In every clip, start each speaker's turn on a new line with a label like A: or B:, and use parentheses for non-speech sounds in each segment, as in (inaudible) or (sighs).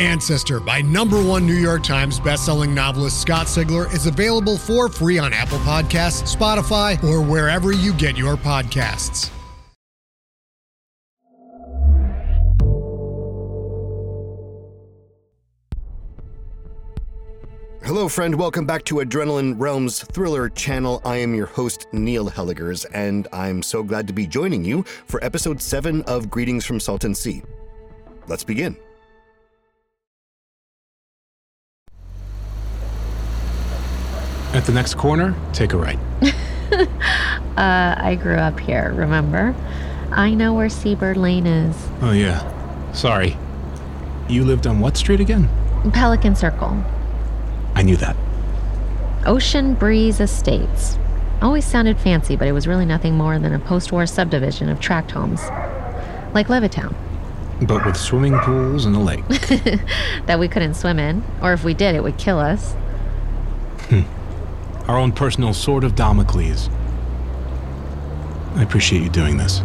A: Ancestor by number one New York Times bestselling novelist Scott Sigler is available for free on Apple Podcasts, Spotify, or wherever you get your podcasts.
B: Hello, friend. Welcome back to Adrenaline Realms Thriller channel. I am your host, Neil Helligers, and I'm so glad to be joining you for episode 7 of Greetings from Salton Sea. Let's begin.
C: At the next corner, take a right. (laughs)
D: uh, I grew up here, remember? I know where Seabird Lane is.
C: Oh, yeah. Sorry. You lived on what street again?
D: Pelican Circle.
C: I knew that.
D: Ocean Breeze Estates. Always sounded fancy, but it was really nothing more than a post war subdivision of tract homes. Like Levittown.
C: But with swimming pools and a lake. (laughs)
D: that we couldn't swim in, or if we did, it would kill us.
C: Hmm. Our own personal sword of Damocles. I appreciate you doing this.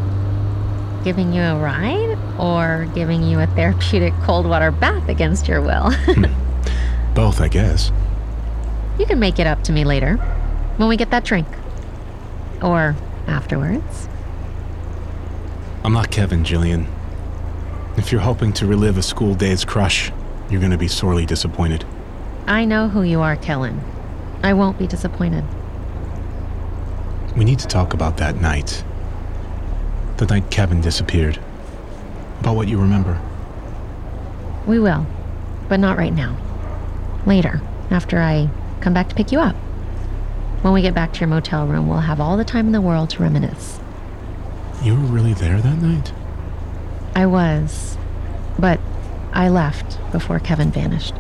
D: Giving you a ride, or giving you a therapeutic cold water bath against your will? (laughs) Hmm.
C: Both, I guess.
D: You can make it up to me later, when we get that drink. Or afterwards.
C: I'm not Kevin, Jillian. If you're hoping to relive a school day's crush, you're going to be sorely disappointed.
D: I know who you are, Kellan. I won't be disappointed.
C: We need to talk about that night. The night Kevin disappeared. About what you remember.
D: We will, but not right now. Later, after I come back to pick you up. When we get back to your motel room, we'll have all the time in the world to reminisce.
C: You were really there that night?
D: I was, but I left before Kevin vanished.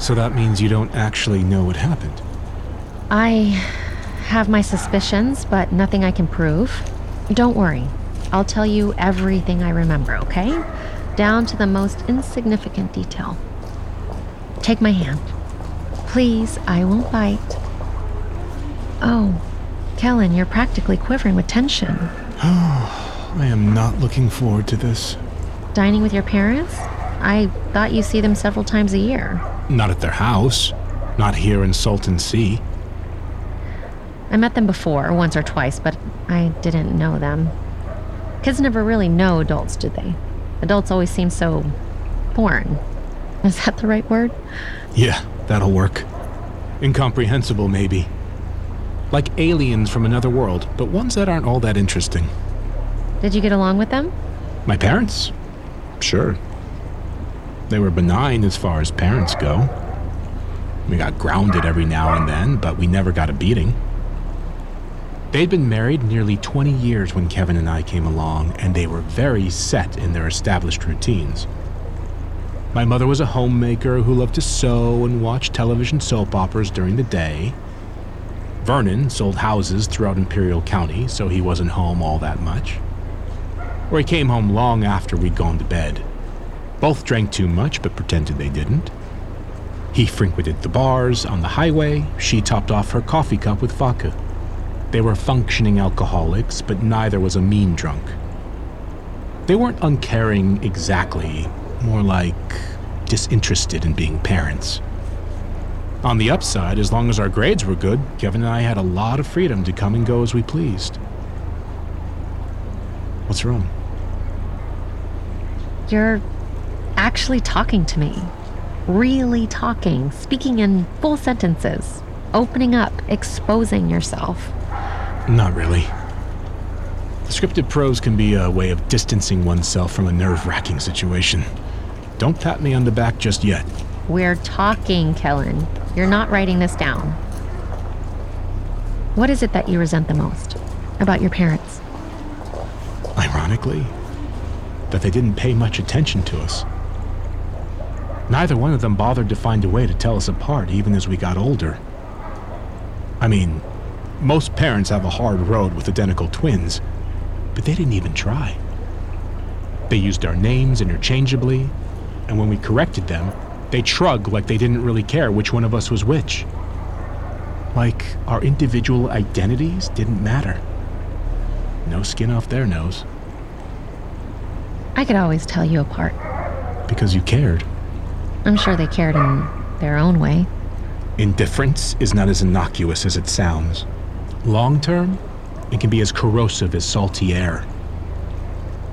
C: So that means you don't actually know what happened?
D: I have my suspicions, but nothing I can prove. Don't worry. I'll tell you everything I remember, okay? Down to the most insignificant detail. Take my hand. Please, I won't bite. Oh, Kellan, you're practically quivering with tension.
C: Oh, (sighs) I am not looking forward to this.
D: Dining with your parents? I thought you see them several times a year.
C: Not at their house. Not here in Salton Sea.
D: I met them before, once or twice, but I didn't know them. Kids never really know adults, do they? Adults always seem so foreign. (laughs) Is that the right word?
C: Yeah, that'll work. Incomprehensible, maybe. Like aliens from another world, but ones that aren't all that interesting.
D: Did you get along with them?
C: My parents? Sure. They were benign as far as parents go. We got grounded every now and then, but we never got a beating. They'd been married nearly 20 years when Kevin and I came along, and they were very set in their established routines. My mother was a homemaker who loved to sew and watch television soap operas during the day. Vernon sold houses throughout Imperial County, so he wasn't home all that much. Or he came home long after we'd gone to bed. Both drank too much, but pretended they didn't. He frequented the bars on the highway, she topped off her coffee cup with vodka. They were functioning alcoholics, but neither was a mean drunk. They weren't uncaring exactly, more like disinterested in being parents. On the upside, as long as our grades were good, Kevin and I had a lot of freedom to come and go as we pleased. What's wrong?
D: You're actually talking to me. Really talking, speaking in full sentences, opening up, exposing yourself.
C: Not really. Scripted prose can be a way of distancing oneself from a nerve wracking situation. Don't pat me on the back just yet.
D: We're talking, Kellan. You're not writing this down. What is it that you resent the most about your parents?
C: Ironically, that they didn't pay much attention to us. Neither one of them bothered to find a way to tell us apart, even as we got older. I mean, most parents have a hard road with identical twins, but they didn't even try. They used our names interchangeably, and when we corrected them, they shrugged like they didn't really care which one of us was which. Like our individual identities didn't matter. No skin off their nose.
D: I could always tell you apart.
C: Because you cared.
D: I'm sure they cared in their own way.
C: Indifference is not as innocuous as it sounds. Long term, it can be as corrosive as salty air.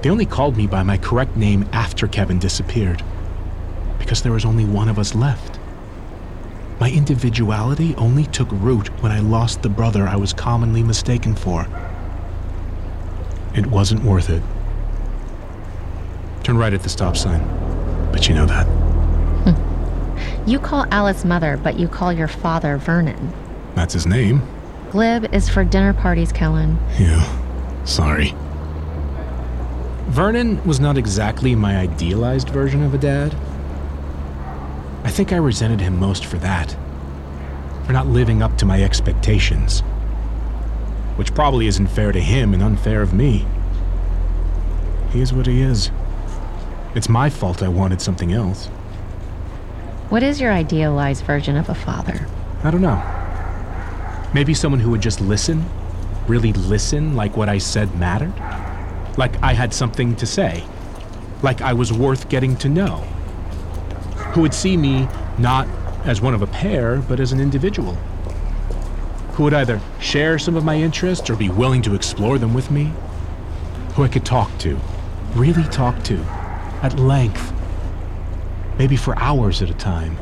C: They only called me by my correct name after Kevin disappeared, because there was only one of us left. My individuality only took root when I lost the brother I was commonly mistaken for. It wasn't worth it. Turn right at the stop sign. But you know that.
D: You call Alice mother, but you call your father Vernon.
C: That's his name.
D: Glib is for dinner parties, Kellan.
C: Yeah. Sorry. Vernon was not exactly my idealized version of a dad. I think I resented him most for that. For not living up to my expectations. Which probably isn't fair to him and unfair of me. He is what he is. It's my fault I wanted something else.
D: What is your idealized version of a father?
C: I don't know. Maybe someone who would just listen, really listen like what I said mattered. Like I had something to say. Like I was worth getting to know. Who would see me not as one of a pair, but as an individual. Who would either share some of my interests or be willing to explore them with me. Who I could talk to, really talk to, at length maybe for hours at a time,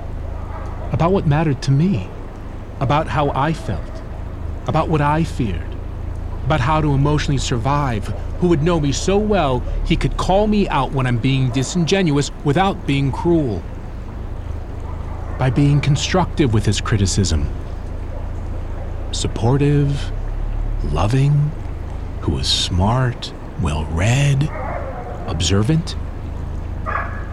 C: about what mattered to me, about how I felt, about what I feared, about how to emotionally survive, who would know me so well he could call me out when I'm being disingenuous without being cruel. By being constructive with his criticism, supportive, loving, who was smart, well read, observant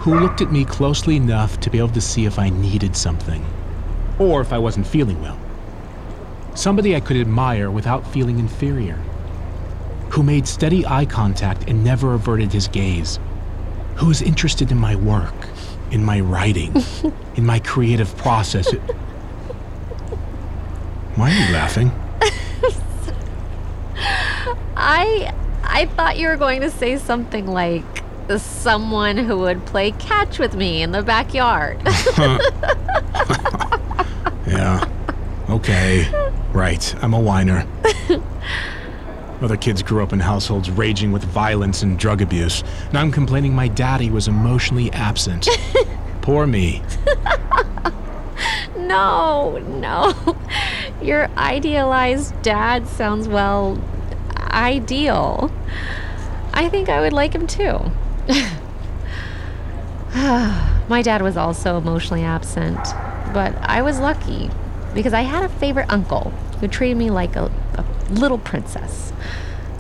C: who looked at me closely enough to be able to see if I needed something, or if I wasn't feeling well. Somebody I could admire without feeling inferior, who made steady eye contact and never averted his gaze, who was interested in my work, in my writing, (laughs) in my creative process. Why are you laughing? (laughs)
D: I I thought you were going to say something like someone who would play catch with me in the backyard. (laughs) (laughs)
C: yeah. Okay. Right. I'm a whiner. (laughs) Other kids grew up in households raging with violence and drug abuse. Now I'm complaining my daddy was emotionally absent. Poor me.
D: no, no. Your idealized dad sounds, well, ideal. I think I would like him too. (sighs) My dad was also emotionally absent, but I was lucky because I had a favorite uncle who treated me like a, a little princess,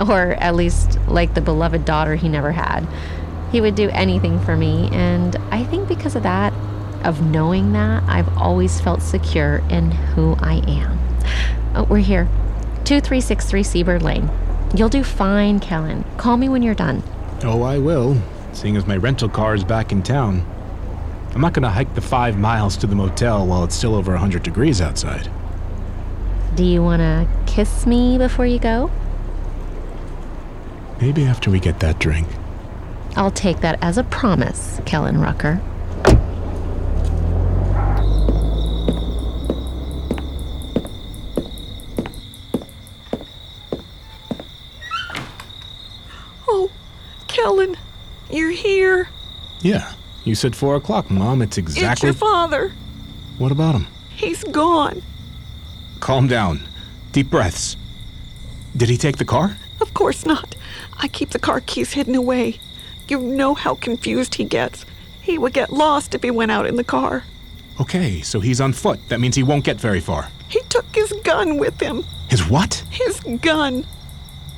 D: or at least like the beloved daughter he never had. He would do anything for me, and I think because of that, of knowing that, I've always felt secure in who I am. Oh, we're here. 2363 Seabird Lane. You'll do fine, Kellan. Call me when you're done.
C: Oh, I will, seeing as my rental car is back in town. I'm not going to hike the five miles to the motel while it's still over 100 degrees outside.
D: Do you want to kiss me before you go?
C: Maybe after we get that drink.
D: I'll take that as a promise, Kellan Rucker.
E: Kellan, you're here.
C: Yeah, you said four o'clock, Mom. It's exactly.
E: It's your father.
C: What about him?
E: He's gone.
C: Calm down. Deep breaths. Did he take the car?
E: Of course not. I keep the car keys hidden away. You know how confused he gets. He would get lost if he went out in the car.
C: Okay, so he's on foot. That means he won't get very far.
E: He took his gun with him.
C: His what?
E: His gun.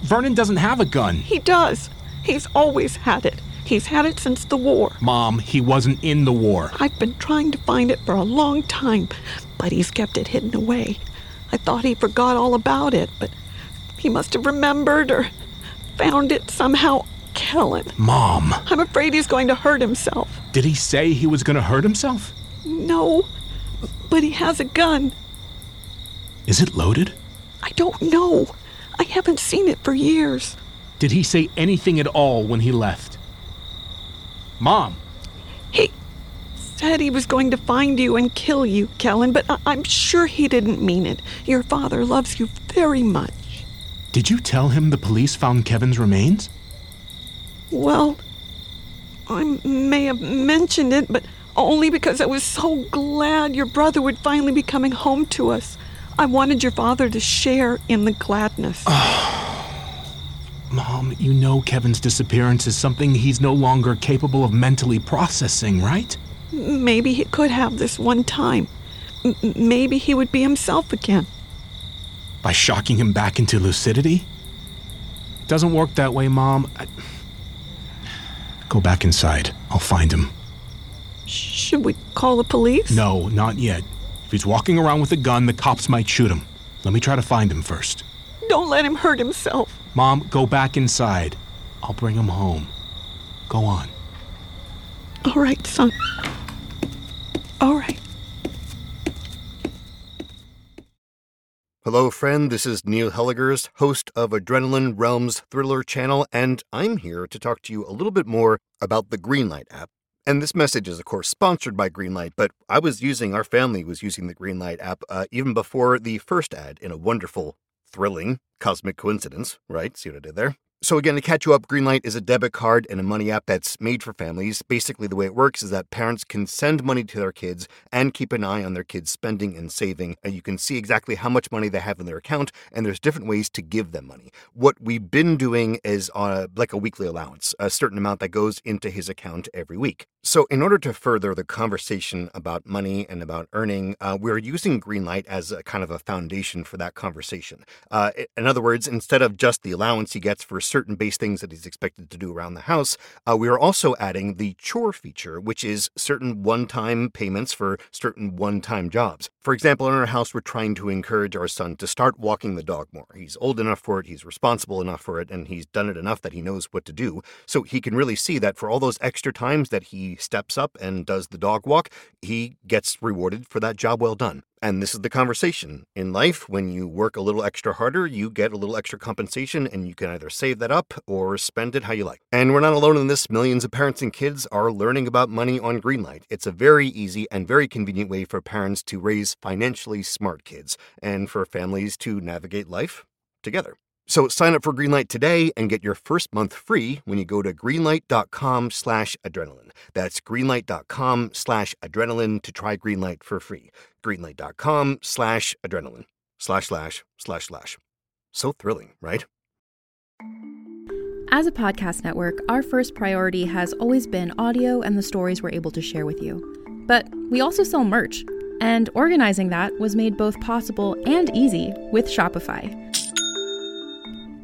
C: Vernon doesn't have a gun.
E: He does. He's always had it. He's had it since the war.
C: Mom, he wasn't in the war.
E: I've been trying to find it for a long time, but he's kept it hidden away. I thought he forgot all about it, but he must have remembered or found it somehow. Kellan,
C: Mom,
E: I'm afraid he's going to hurt himself.
C: did he say he was going to hurt himself?
E: No, but he has a gun.
C: Is it loaded?
E: I don't know. I haven't seen it for years.
C: Did he say anything at all when he left? Mom,
E: He said he was going to find you and kill you, Kellan, but I- I'm sure he didn't mean it. Your father loves you very much.
C: did you tell him the police found Kevin's remains?
E: Well, I may have mentioned it, but only because I was so glad your brother would finally be coming home to us. I wanted your father to share in the gladness. (sighs) (sighs) (sighs)
C: Mom, you know Kevin's disappearance is something he's no longer capable of mentally processing, right?
E: Maybe he could have this one time. M- maybe he would be himself again.
C: By shocking him back into lucidity? Doesn't work that way, Mom. I... Go back inside. I'll find him.
E: Should we call the police?
C: No, not yet. If he's walking around with a gun, the cops might shoot him. Let me try to find him first.
E: Don't let him hurt himself.
C: Mom, go back inside. I'll bring him home. Go on.
E: All right, son. All right.
B: Hello, friend. This is Neil Helligers, host of Adrenaline Realms Thriller channel, and I'm here to talk to you a little bit more about the Greenlight app. And this message is, of course, sponsored by Greenlight, but I was using, our family was using the Greenlight app uh, even before the first ad in a wonderful, thrilling, cosmic coincidence, right? See what I did there? So, again, to catch you up, Greenlight is a debit card and a money app that's made for families. Basically, the way it works is that parents can send money to their kids and keep an eye on their kids' spending and saving. And you can see exactly how much money they have in their account, and there's different ways to give them money. What we've been doing is uh, like a weekly allowance, a certain amount that goes into his account every week. So, in order to further the conversation about money and about earning, uh, we're using Greenlight as a kind of a foundation for that conversation. Uh, in other words, instead of just the allowance he gets for certain base things that he's expected to do around the house, uh, we are also adding the chore feature, which is certain one time payments for certain one time jobs. For example, in our house, we're trying to encourage our son to start walking the dog more. He's old enough for it, he's responsible enough for it, and he's done it enough that he knows what to do. So he can really see that for all those extra times that he steps up and does the dog walk, he gets rewarded for that job well done. And this is the conversation. In life, when you work a little extra harder, you get a little extra compensation, and you can either save that up or spend it how you like. And we're not alone in this. Millions of parents and kids are learning about money on Greenlight. It's a very easy and very convenient way for parents to raise financially smart kids and for families to navigate life together. So sign up for Greenlight today and get your first month free when you go to greenlight.com slash adrenaline. That's greenlight.com slash adrenaline to try Greenlight for free. Greenlight.com slash adrenaline. Slash slash slash slash. So thrilling, right?
F: As a podcast network, our first priority has always been audio and the stories we're able to share with you. But we also sell merch, and organizing that was made both possible and easy with Shopify.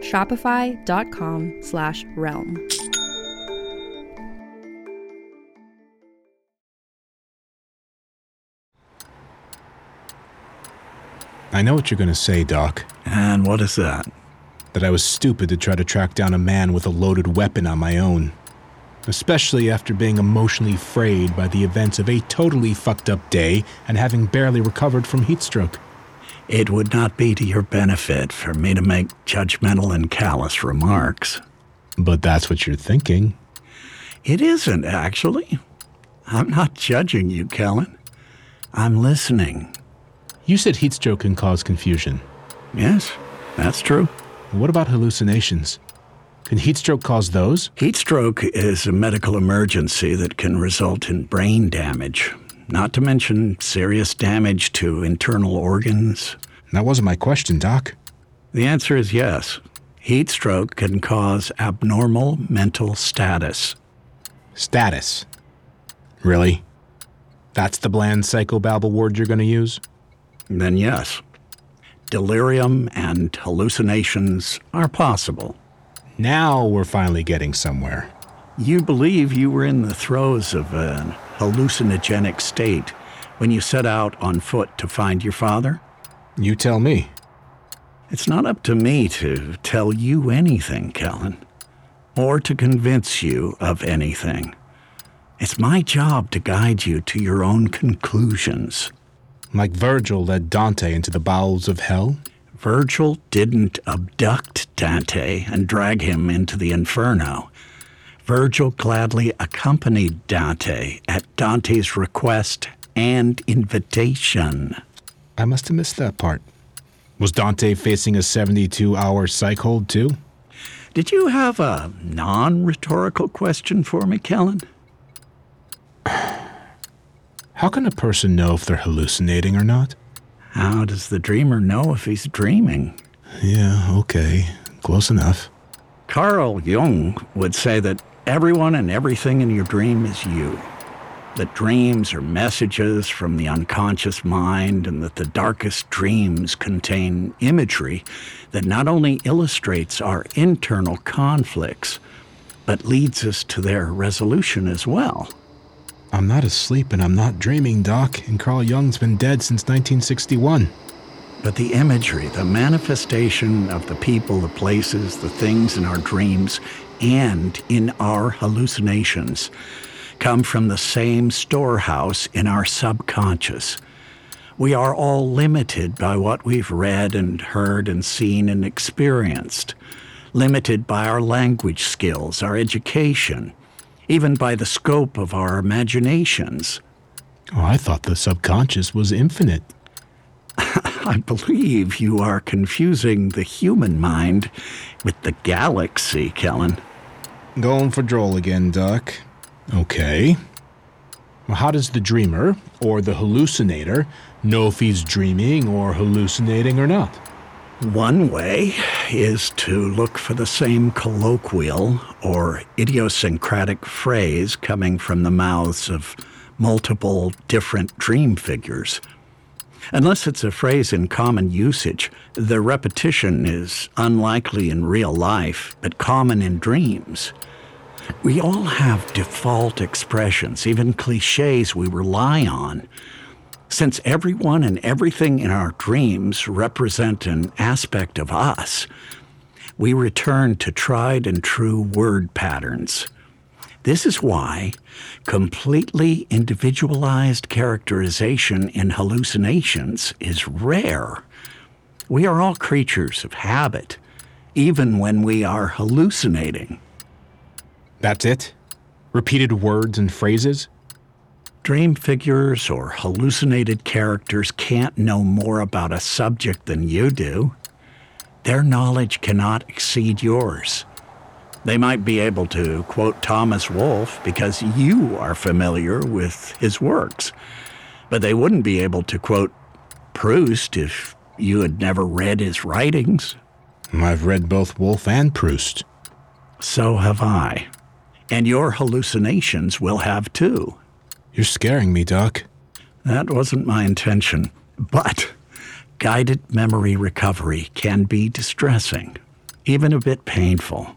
F: Shopify.com slash realm.
C: I know what you're going to say, Doc.
G: And what is that?
C: That I was stupid to try to track down a man with a loaded weapon on my own. Especially after being emotionally frayed by the events of a totally fucked up day and having barely recovered from heat stroke.
G: It would not be to your benefit for me to make judgmental and callous remarks.
C: But that's what you're thinking.
G: It isn't, actually. I'm not judging you, Kellan. I'm listening.
C: You said heat stroke can cause confusion.
G: Yes, that's true.
C: What about hallucinations? Can heat stroke cause those?
G: Heat stroke is a medical emergency that can result in brain damage, not to mention serious damage to internal organs.
C: That wasn't my question, Doc.
G: The answer is yes. Heat stroke can cause abnormal mental status.
C: Status. Really? That's the bland psychobabble word you're going to use?
G: Then yes. Delirium and hallucinations are possible.
C: Now we're finally getting somewhere.
G: You believe you were in the throes of an hallucinogenic state when you set out on foot to find your father?
C: You tell me.
G: It's not up to me to tell you anything, Kellan, or to convince you of anything. It's my job to guide you to your own conclusions.
C: Like Virgil led Dante into the bowels of hell?
G: Virgil didn't abduct Dante and drag him into the inferno. Virgil gladly accompanied Dante at Dante's request and invitation.
C: I must have missed that part. Was Dante facing a 72 hour psych hold too?
G: Did you have a non rhetorical question for me, Kellan? (sighs)
C: How can a person know if they're hallucinating or not?
G: How does the dreamer know if he's dreaming?
C: Yeah, okay. Close enough.
G: Carl Jung would say that everyone and everything in your dream is you. That dreams are messages from the unconscious mind, and that the darkest dreams contain imagery that not only illustrates our internal conflicts, but leads us to their resolution as well.
C: I'm not asleep and I'm not dreaming, Doc, and Carl Jung's been dead since 1961.
G: But the imagery, the manifestation of the people, the places, the things in our dreams and in our hallucinations come from the same storehouse in our subconscious. We are all limited by what we've read and heard and seen and experienced, limited by our language skills, our education, even by the scope of our imaginations.
C: Oh, I thought the subconscious was infinite. (laughs)
G: I believe you are confusing the human mind with the galaxy, Kellan.
C: Going for Droll again, Doc. Okay. Well, how does the dreamer, or the hallucinator, know if he's dreaming or hallucinating or not?
G: One way is to look for the same colloquial or idiosyncratic phrase coming from the mouths of multiple different dream figures. Unless it's a phrase in common usage, the repetition is unlikely in real life, but common in dreams. We all have default expressions, even cliches we rely on. Since everyone and everything in our dreams represent an aspect of us, we return to tried and true word patterns. This is why completely individualized characterization in hallucinations is rare. We are all creatures of habit, even when we are hallucinating.
C: That's it? Repeated words and phrases?
H: dream figures or hallucinated characters can't know more about a subject than you do. Their knowledge cannot exceed yours. They might be able to quote Thomas Wolfe because you are familiar with his works, but they wouldn't be able to quote Proust if you had never read his writings.
C: Hmm, I've read both Wolfe and Proust.
H: So have I. And your hallucinations will have too.
C: You're scaring me, Doc.
H: That wasn't my intention. But guided memory recovery can be distressing, even a bit painful.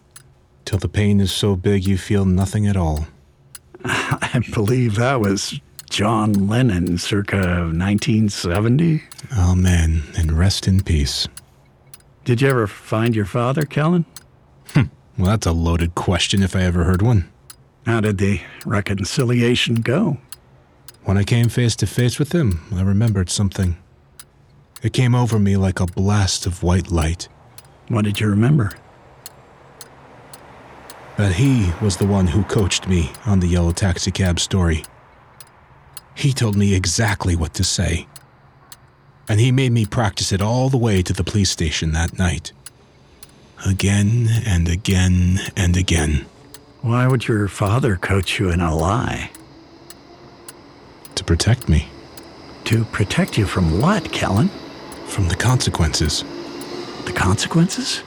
C: Till the pain is so big you feel nothing at all. (laughs)
H: I believe that was John Lennon circa 1970.
C: Amen, and rest in peace.
H: Did you ever find your father, Kellan?
C: Hmm, well, that's a loaded question if I ever heard one.
H: How did the reconciliation go?
C: When I came face to face with him, I remembered something. It came over me like a blast of white light.
H: What did you remember?
C: That he was the one who coached me on the yellow taxicab story. He told me exactly what to say. And he made me practice it all the way to the police station that night. Again and again and again.
H: Why would your father coach you in a lie?
C: To protect me
H: To protect you from what, Kellan?
C: from the consequences
H: The consequences?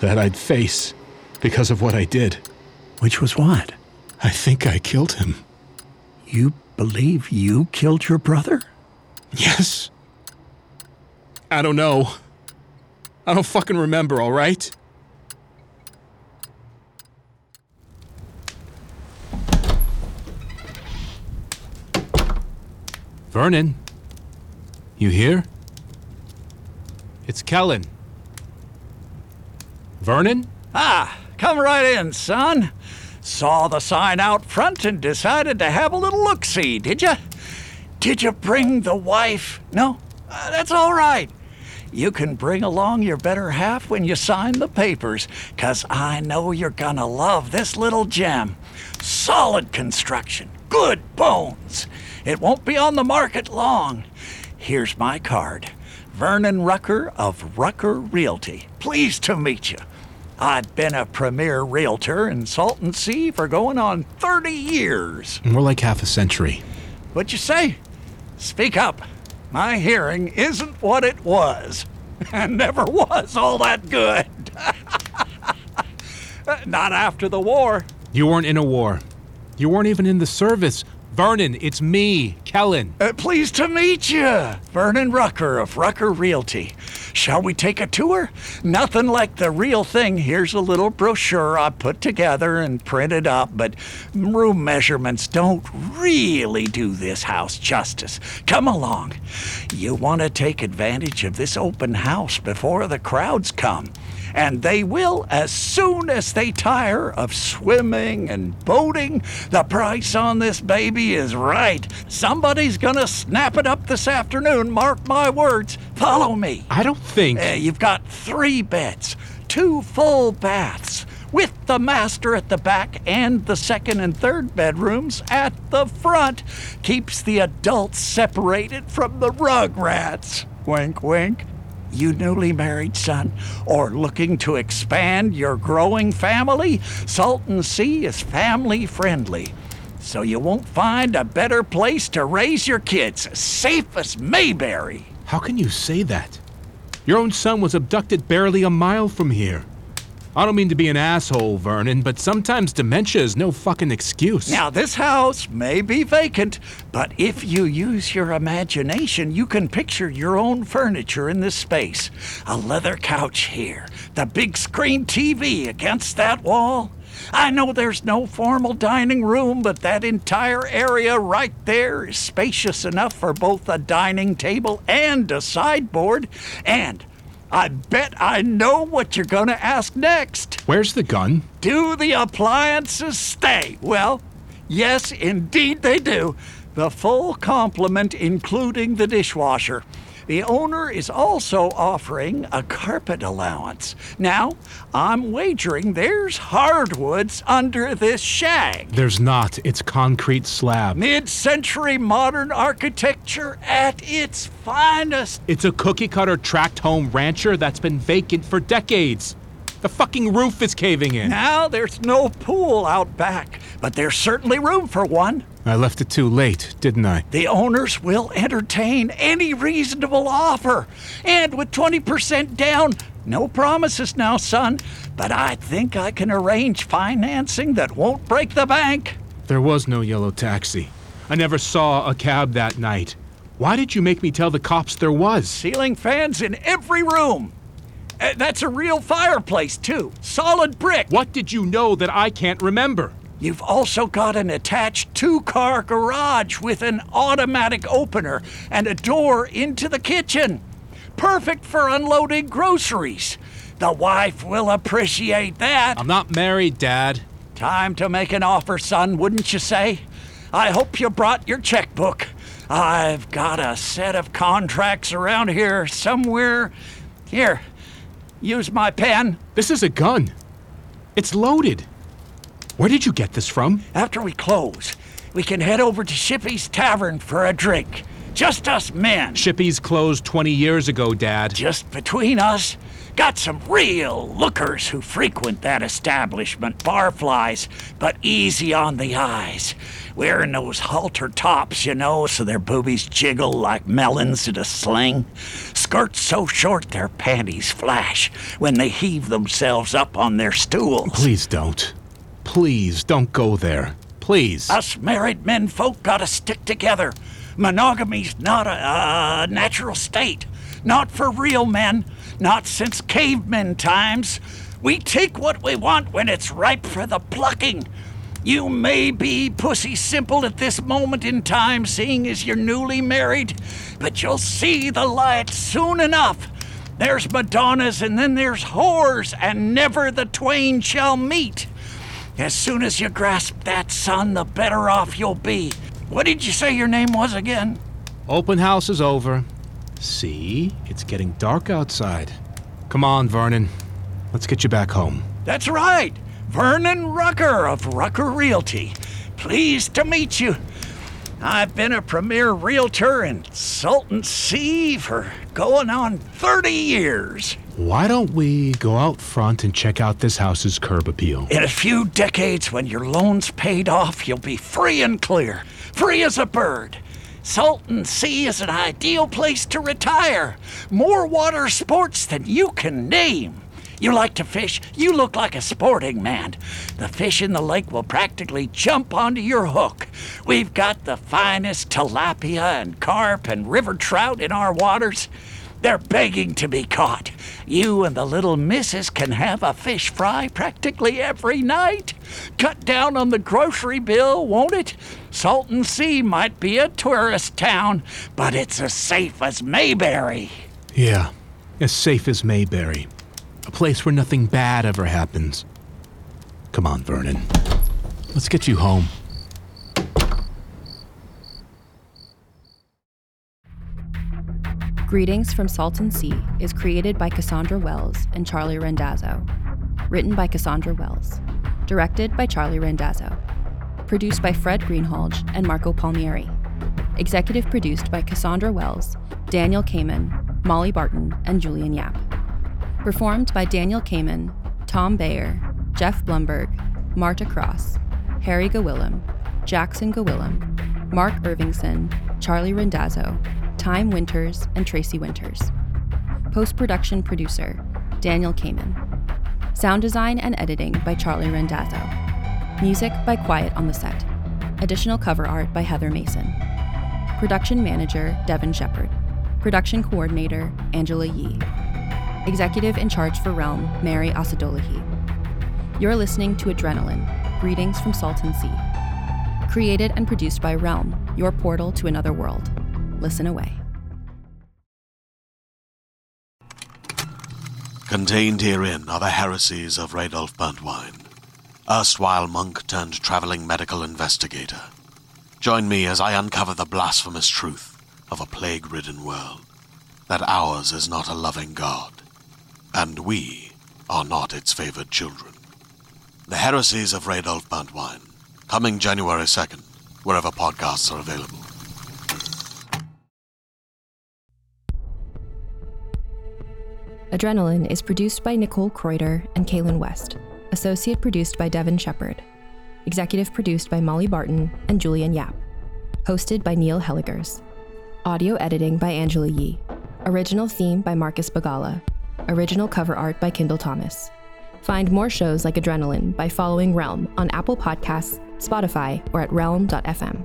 C: that I'd face because of what I did.
H: Which was what?
C: I think I killed him.
H: You believe you killed your brother?
C: Yes. I don't know. I don't fucking remember, all right? Vernon, you here? It's Kellan. Vernon?
G: Ah, come right in, son. Saw the sign out front and decided to have a little look see, did you? Did you bring the wife? No? Uh, that's all right. You can bring along your better half when you sign the papers, 'cause I know you're gonna love this little gem. Solid construction, good bones. It won't be on the market long. Here's my card Vernon Rucker of Rucker Realty. Pleased to meet you. I've been a premier realtor in Salton Sea for going on 30 years.
C: More like half a century.
G: What'd you say? Speak up. My hearing isn't what it was, (laughs) and never was all that good. (laughs) Not after the war.
C: You weren't in a war. You weren't even in the service. Vernon, it's me, Kellan.
G: Uh, pleased to meet you, Vernon Rucker of Rucker Realty. Shall we take a tour? Nothing like the real thing. Here's a little brochure I put together and printed up, but room measurements don't really do this house justice. Come along. You want to take advantage of this open house before the crowds come. And they will as soon as they tire of swimming and boating. The price on this baby is right. Somebody's gonna snap it up this afternoon, mark my words. Follow me.
C: I don't think.
G: Uh, you've got three beds, two full baths, with the master at the back and the second and third bedrooms at the front. Keeps the adults separated from the rugrats. Wink, wink. You newly married son, or looking to expand your growing family, Salton Sea is family friendly. So you won't find a better place to raise your kids, safe as Mayberry.
C: How can you say that? Your own son was abducted barely a mile from here. I don't mean to be an asshole, Vernon, but sometimes dementia is no fucking excuse.
G: Now, this house may be vacant, but if you use your imagination, you can picture your own furniture in this space. A leather couch here, the big screen TV against that wall. I know there's no formal dining room, but that entire area right there is spacious enough for both a dining table and a sideboard. And I bet I know what you're going to ask next.
C: Where's the gun?
G: Do the appliances stay? Well, yes, indeed they do. The full complement, including the dishwasher. The owner is also offering a carpet allowance. Now, I'm wagering there's hardwoods under this shag.
C: There's not. It's concrete slab.
G: Mid century modern architecture at its finest.
C: It's a cookie cutter tract home rancher that's been vacant for decades. The fucking roof is caving in.
G: Now there's no pool out back, but there's certainly room for one.
C: I left it too late, didn't I?
G: The owners will entertain any reasonable offer. And with 20% down, no promises now, son, but I think I can arrange financing that won't break the bank.
C: There was no yellow taxi. I never saw a cab that night. Why did you make me tell the cops there was?
G: Ceiling fans in every room. Uh, that's a real fireplace, too. Solid brick.
C: What did you know that I can't remember?
G: You've also got an attached two car garage with an automatic opener and a door into the kitchen. Perfect for unloading groceries. The wife will appreciate that.
C: I'm not married, Dad.
G: Time to make an offer, son, wouldn't you say? I hope you brought your checkbook. I've got a set of contracts around here somewhere. Here, use my pen.
C: This is a gun. It's loaded. Where did you get this from?
G: After we close, we can head over to Shippy's Tavern for a drink. Just us men.
C: Shippy's closed 20 years ago, Dad.
G: Just between us, got some real lookers who frequent that establishment. Barflies, but easy on the eyes. Wearing those halter tops, you know, so their boobies jiggle like melons in a sling. Skirts so short their panties flash when they heave themselves up on their stools.
C: Please don't. Please don't go there. Please.
G: Us married men folk gotta stick together. Monogamy's not a, a natural state. Not for real men. Not since cavemen times. We take what we want when it's ripe for the plucking. You may be pussy simple at this moment in time, seeing as you're newly married, but you'll see the light soon enough. There's Madonnas and then there's whores, and never the twain shall meet. As soon as you grasp that, son, the better off you'll be. What did you say your name was again?
C: Open house is over. See? It's getting dark outside. Come on, Vernon. Let's get you back home.
G: That's right. Vernon Rucker of Rucker Realty. Pleased to meet you. I've been a premier realtor in Salton Sea for going on 30 years.
C: Why don't we go out front and check out this house's curb appeal?
G: In a few decades, when your loan's paid off, you'll be free and clear, free as a bird. Salton Sea is an ideal place to retire. More water sports than you can name. You like to fish? You look like a sporting man. The fish in the lake will practically jump onto your hook. We've got the finest tilapia and carp and river trout in our waters. They're begging to be caught. You and the little missus can have a fish fry practically every night. Cut down on the grocery bill, won't it? Salton Sea might be a tourist town, but it's as safe as Mayberry.
C: Yeah, as safe as Mayberry. A place where nothing bad ever happens. Come on, Vernon. Let's get you home.
F: Greetings from Salton Sea is created by Cassandra Wells and Charlie Randazzo. Written by Cassandra Wells. Directed by Charlie Randazzo. Produced by Fred Greenhalgh and Marco Palmieri. Executive produced by Cassandra Wells, Daniel Kamen, Molly Barton, and Julian Yap. Performed by Daniel Kamen, Tom Bayer, Jeff Blumberg, Marta Cross, Harry Gawillam, Jackson Gawillam, Mark Irvingson, Charlie Randazzo, Time Winters, and Tracy Winters. Post production producer, Daniel Kamen. Sound design and editing by Charlie Randazzo. Music by Quiet on the Set. Additional cover art by Heather Mason. Production manager, Devin Shepard. Production coordinator, Angela Yee. Executive in charge for Realm, Mary Asadolahi. You're listening to Adrenaline Greetings from Salton Sea. Created and produced by Realm, your portal to another world. Listen away.
I: Contained herein are the heresies of Radolf Burntwine, erstwhile monk turned traveling medical investigator. Join me as I uncover the blasphemous truth of a plague ridden world. that ours is not a loving God, and we are not its favored children. The Heresies of Radolf Buntwine, coming January 2nd, wherever podcasts are available.
F: Adrenaline is produced by Nicole Kreuter and Kaylin West, associate produced by Devin Shepard, executive produced by Molly Barton and Julian Yap, hosted by Neil Helligers, audio editing by Angela Yee, original theme by Marcus Bagala, original cover art by Kindle Thomas. Find more shows like Adrenaline by following Realm on Apple Podcasts, Spotify, or at realm.fm.